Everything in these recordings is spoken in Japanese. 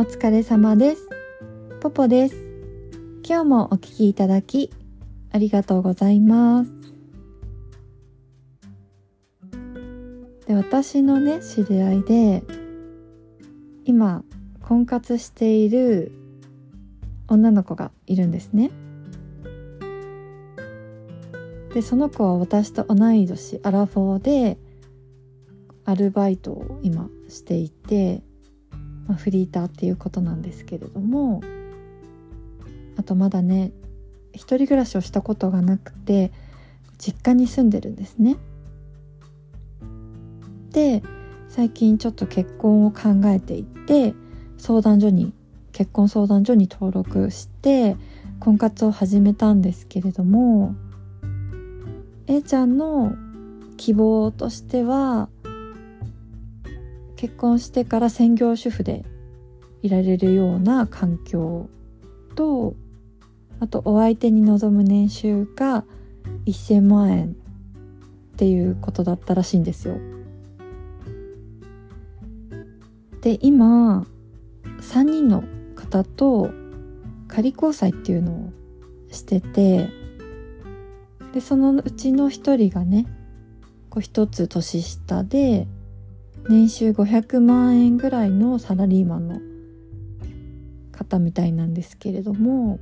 お疲れ様です。ポポです。今日もお聞きいただき、ありがとうございます。で、私のね、知り合いで、今、婚活している女の子がいるんですね。で、その子は私と同い年、アラフォーで、アルバイトを今していて、まあ、フリーターっていうことなんですけれどもあとまだね一人暮らしをしたことがなくて実家に住んでるんですね。で最近ちょっと結婚を考えていて相談所に結婚相談所に登録して婚活を始めたんですけれども A ちゃんの希望としては結婚してから専業主婦でいられるような環境とあとお相手に望む年収が1,000万円っていうことだったらしいんですよ。で今3人の方と仮交際っていうのをしててでそのうちの1人がねこう1つ年下で年収500万円ぐらいのサラリーマンの方みたいなんですけれども、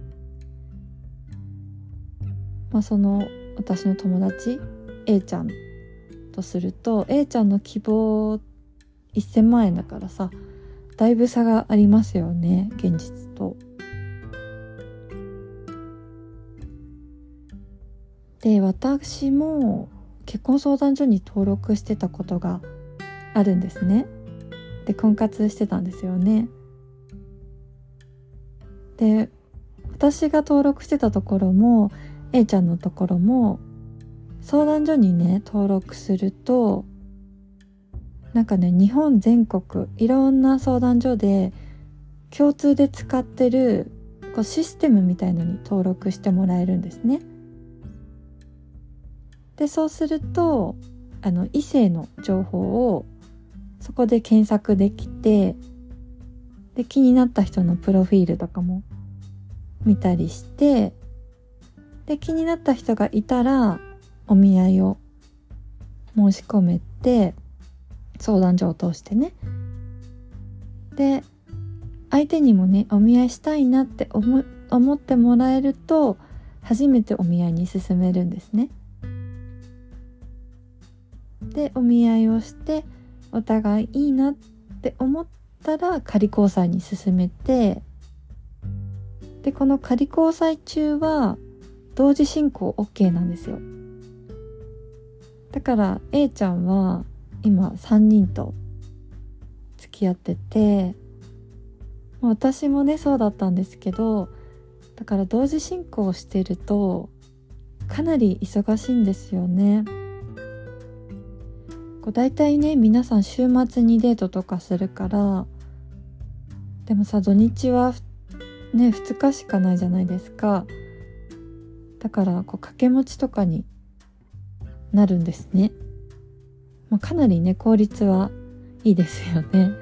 まあ、その私の友達 A ちゃんとすると A ちゃんの希望1,000万円だからさだいぶ差がありますよね現実と。で私も結婚相談所に登録してたことがあるんですね。で婚活してたんですよね。で私が登録してたところも A ちゃんのところも相談所にね登録するとなんかね日本全国いろんな相談所で共通で使ってるこうシステムみたいのに登録してもらえるんですね。でそうするとあの異性の情報をそこで検索できてで気になった人のプロフィールとかも見たりしてで気になった人がいたらお見合いを申し込めて相談所を通してねで相手にもねお見合いしたいなって思思ってもらえると初めてお見合いに進めるんですね。でお見合いをしてお互いいいなって思ったら仮交際に進めてでこの仮交際中は同時進行 OK なんですよだから A ちゃんは今3人と付き合ってて私もねそうだったんですけどだから同時進行してるとかなり忙しいんですよね。こう大体ね皆さん週末にデートとかするからでもさ土日はね2日しかないじゃないですか。だからこう掛け持ちとかになるんですね、まあ、かなりね効率はいいですよね。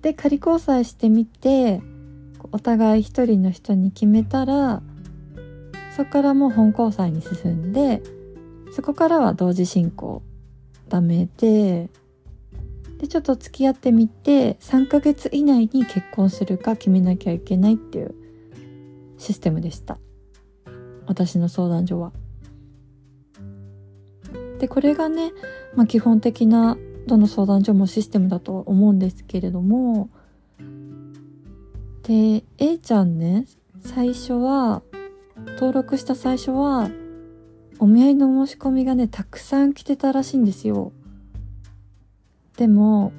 で仮交際してみてお互い一人の人に決めたらそこからもう本交際に進んでそこからは同時進行ダメででちょっと付き合ってみて3ヶ月以内に結婚するか決めなきゃいけないっていうシステムでした私の相談所は。でこれがね、まあ、基本的などの相談所もシステムだとは思うんですけれどもで A ちゃんね最初は登録した最初はお見合いの申し込みがねたくさん来てたらしいんですよ。でも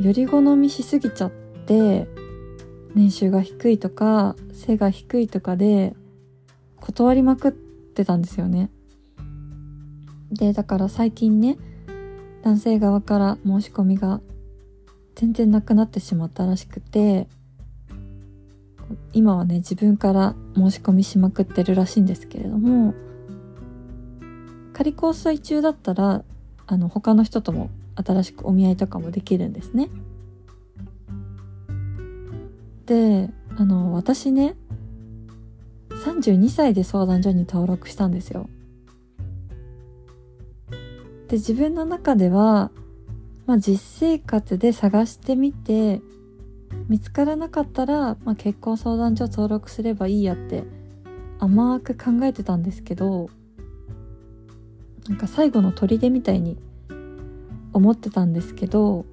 より好みしすぎちゃって年収が低いとか背が低いとかで断りまくってたんですよね。でだから最近ね男性側から申し込みが全然なくなってしまったらしくて今はね自分から申し込みしまくってるらしいんですけれども仮交際中だったらあの他の人とも新しくお見合いとかもできるんですね。であの私ね32歳で相談所に登録したんですよ。で自分の中では、まあ、実生活で探してみて見つからなかったら、まあ、結婚相談所登録すればいいやって甘く考えてたんですけどなんか最後の砦みたいに思ってたんですけど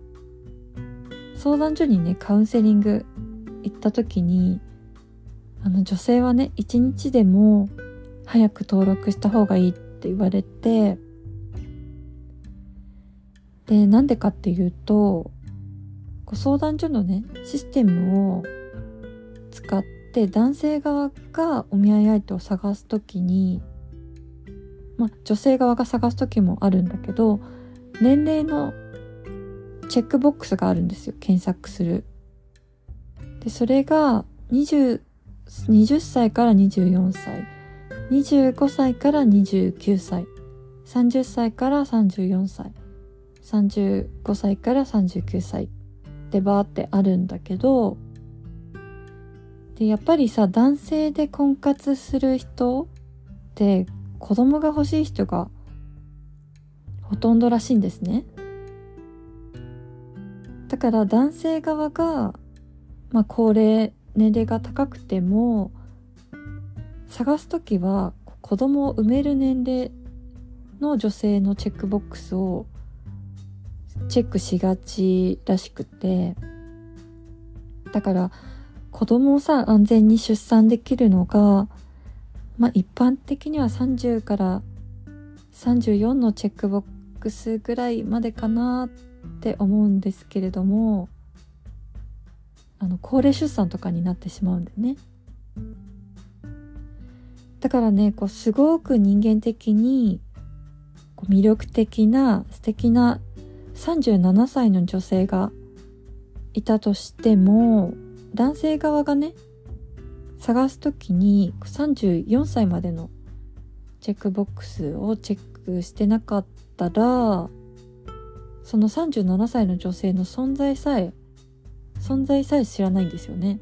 相談所にねカウンセリング行った時にあの女性はね一日でも早く登録した方がいいって言われてでなんでかっていうと相談所のねシステムを使って男性側がお見合い相手を探す時にまあ女性側が探す時もあるんだけど年齢のチェックボックスがあるんですよ検索する。でそれが20 20歳から24歳。25歳から29歳。30歳から34歳。35歳から39歳。ってバーってあるんだけどでやっぱりさ男性で婚活する人って子供が欲しい人がほとんどらしいんですね。だから男性側が、まあ、高齢年齢が高くても探す時は子供を産める年齢の女性のチェックボックスをチェックしがちらしくてだから子供をさ安全に出産できるのがまあ一般的には30から34のチェックボックスぐらいまでかなって思うんですけれどもあの高齢出産とかになってしまうんでね。だからねこうすごく人間的にこう魅力的な素敵な37歳の女性がいたとしても男性側がね探す時に34歳までのチェックボックスをチェックしてなかったらその37歳の女性の存在さえ存在さえ知らないんですよね。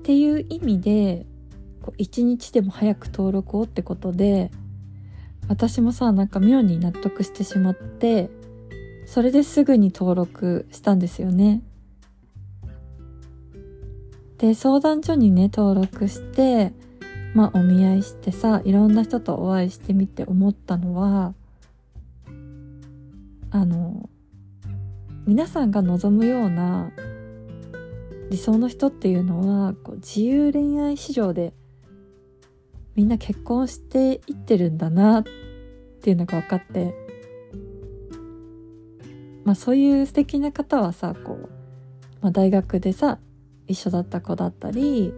っていう意味で一日でも早く登録をってことで私もさなんか妙に納得してしまってそれですぐに登録したんですよねで相談所にね登録してまあお見合いしてさいろんな人とお会いしてみて思ったのはあの皆さんが望むような理想の人っていうのはこう自由恋愛市場でみんな結婚していってるんだなっていうのが分かってまあそういう素敵な方はさこう、まあ、大学でさ一緒だった子だったり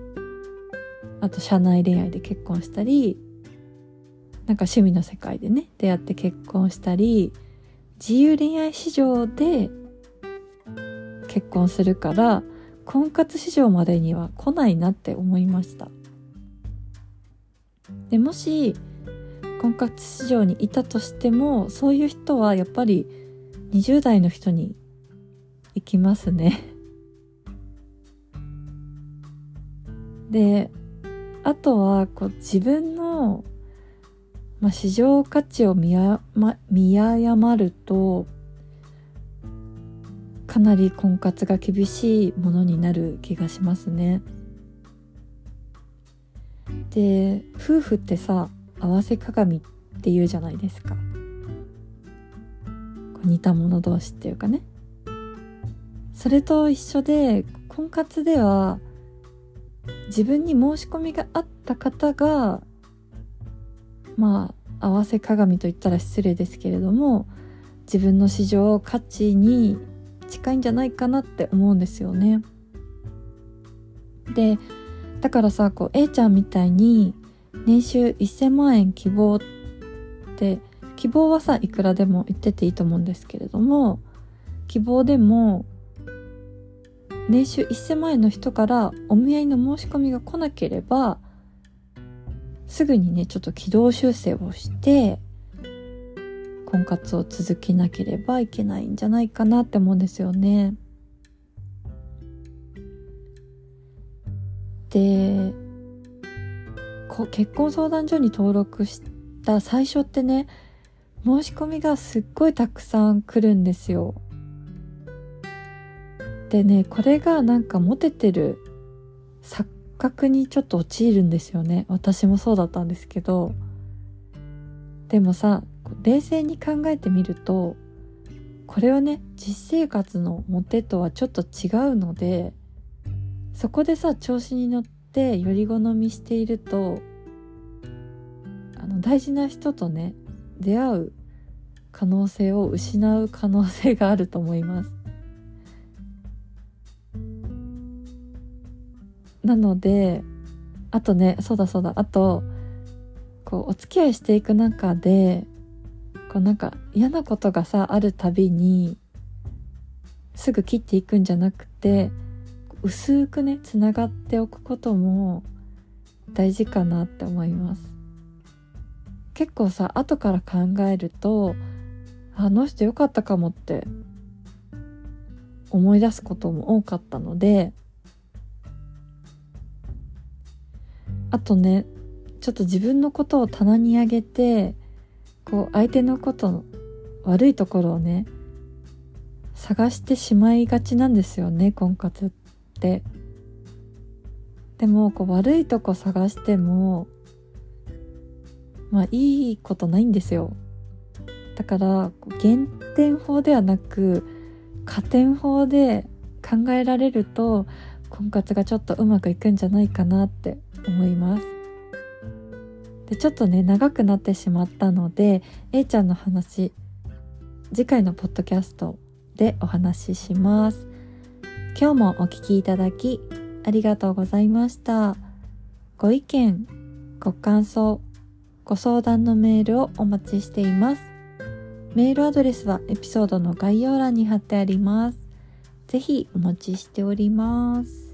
あと社内恋愛で結婚したりなんか趣味の世界でね出会って結婚したり自由恋愛市場で結婚するから婚活市場までには来ないなって思いました。でもし婚活市場にいたとしてもそういう人はやっぱり20代の人に行きますね。であとはこう自分の、まあ、市場価値を見や、ま、見誤るとかなり婚活が厳しいものになる気がしますね。で夫婦ってさ合わせ鏡って言うじゃないですか似た者同士っていうかねそれと一緒で婚活では自分に申し込みがあった方がまあ合わせ鏡と言ったら失礼ですけれども自分の市場価値に近いんじゃないかなって思うんですよね。でだからさこう A ちゃんみたいに年収1000万円希望って希望はさいくらでも言ってていいと思うんですけれども希望でも年収1000万円の人からお見合いの申し込みが来なければすぐにねちょっと軌道修正をして婚活を続けなければいけないんじゃないかなって思うんですよね。でこ結婚相談所に登録した最初ってね申し込みがすっごいたくさん来るんですよ。でねこれがなんかモテてる錯覚にちょっと陥るんですよね。私もそうだったんですけど。でもさ冷静に考えてみるとこれはね実生活のモテとはちょっと違うのでそこでさ調子に乗ってより好みしているとあの大事な人とね出会う可能性を失う可能性があると思います。なのであとねそうだそうだ。あとこうお付き合いしていく中でこうなんか嫌なことがさあるたびにすぐ切っていくんじゃなくて薄くねつながっておくことも大事かなって思います。結構さ後から考えるとあの人良かったかもって思い出すことも多かったのであとねちょっと自分のことを棚に上げてこう相手のことの悪いところをね探してしまいがちなんですよね婚活って。でもこう悪いとこ探してもまあいいことないんですよ。だから減点法ではなく加点法で考えられると婚活がちょっとうまくいくんじゃないかなって思いますでちょっとね長くなってしまったので A ちゃんの話次回のポッドキャストでお話しします今日もお聞きいただきありがとうございましたご意見ご感想ご相談のメールをお待ちしていますメールアドレスはエピソードの概要欄に貼ってあります。ぜひお待ちしております。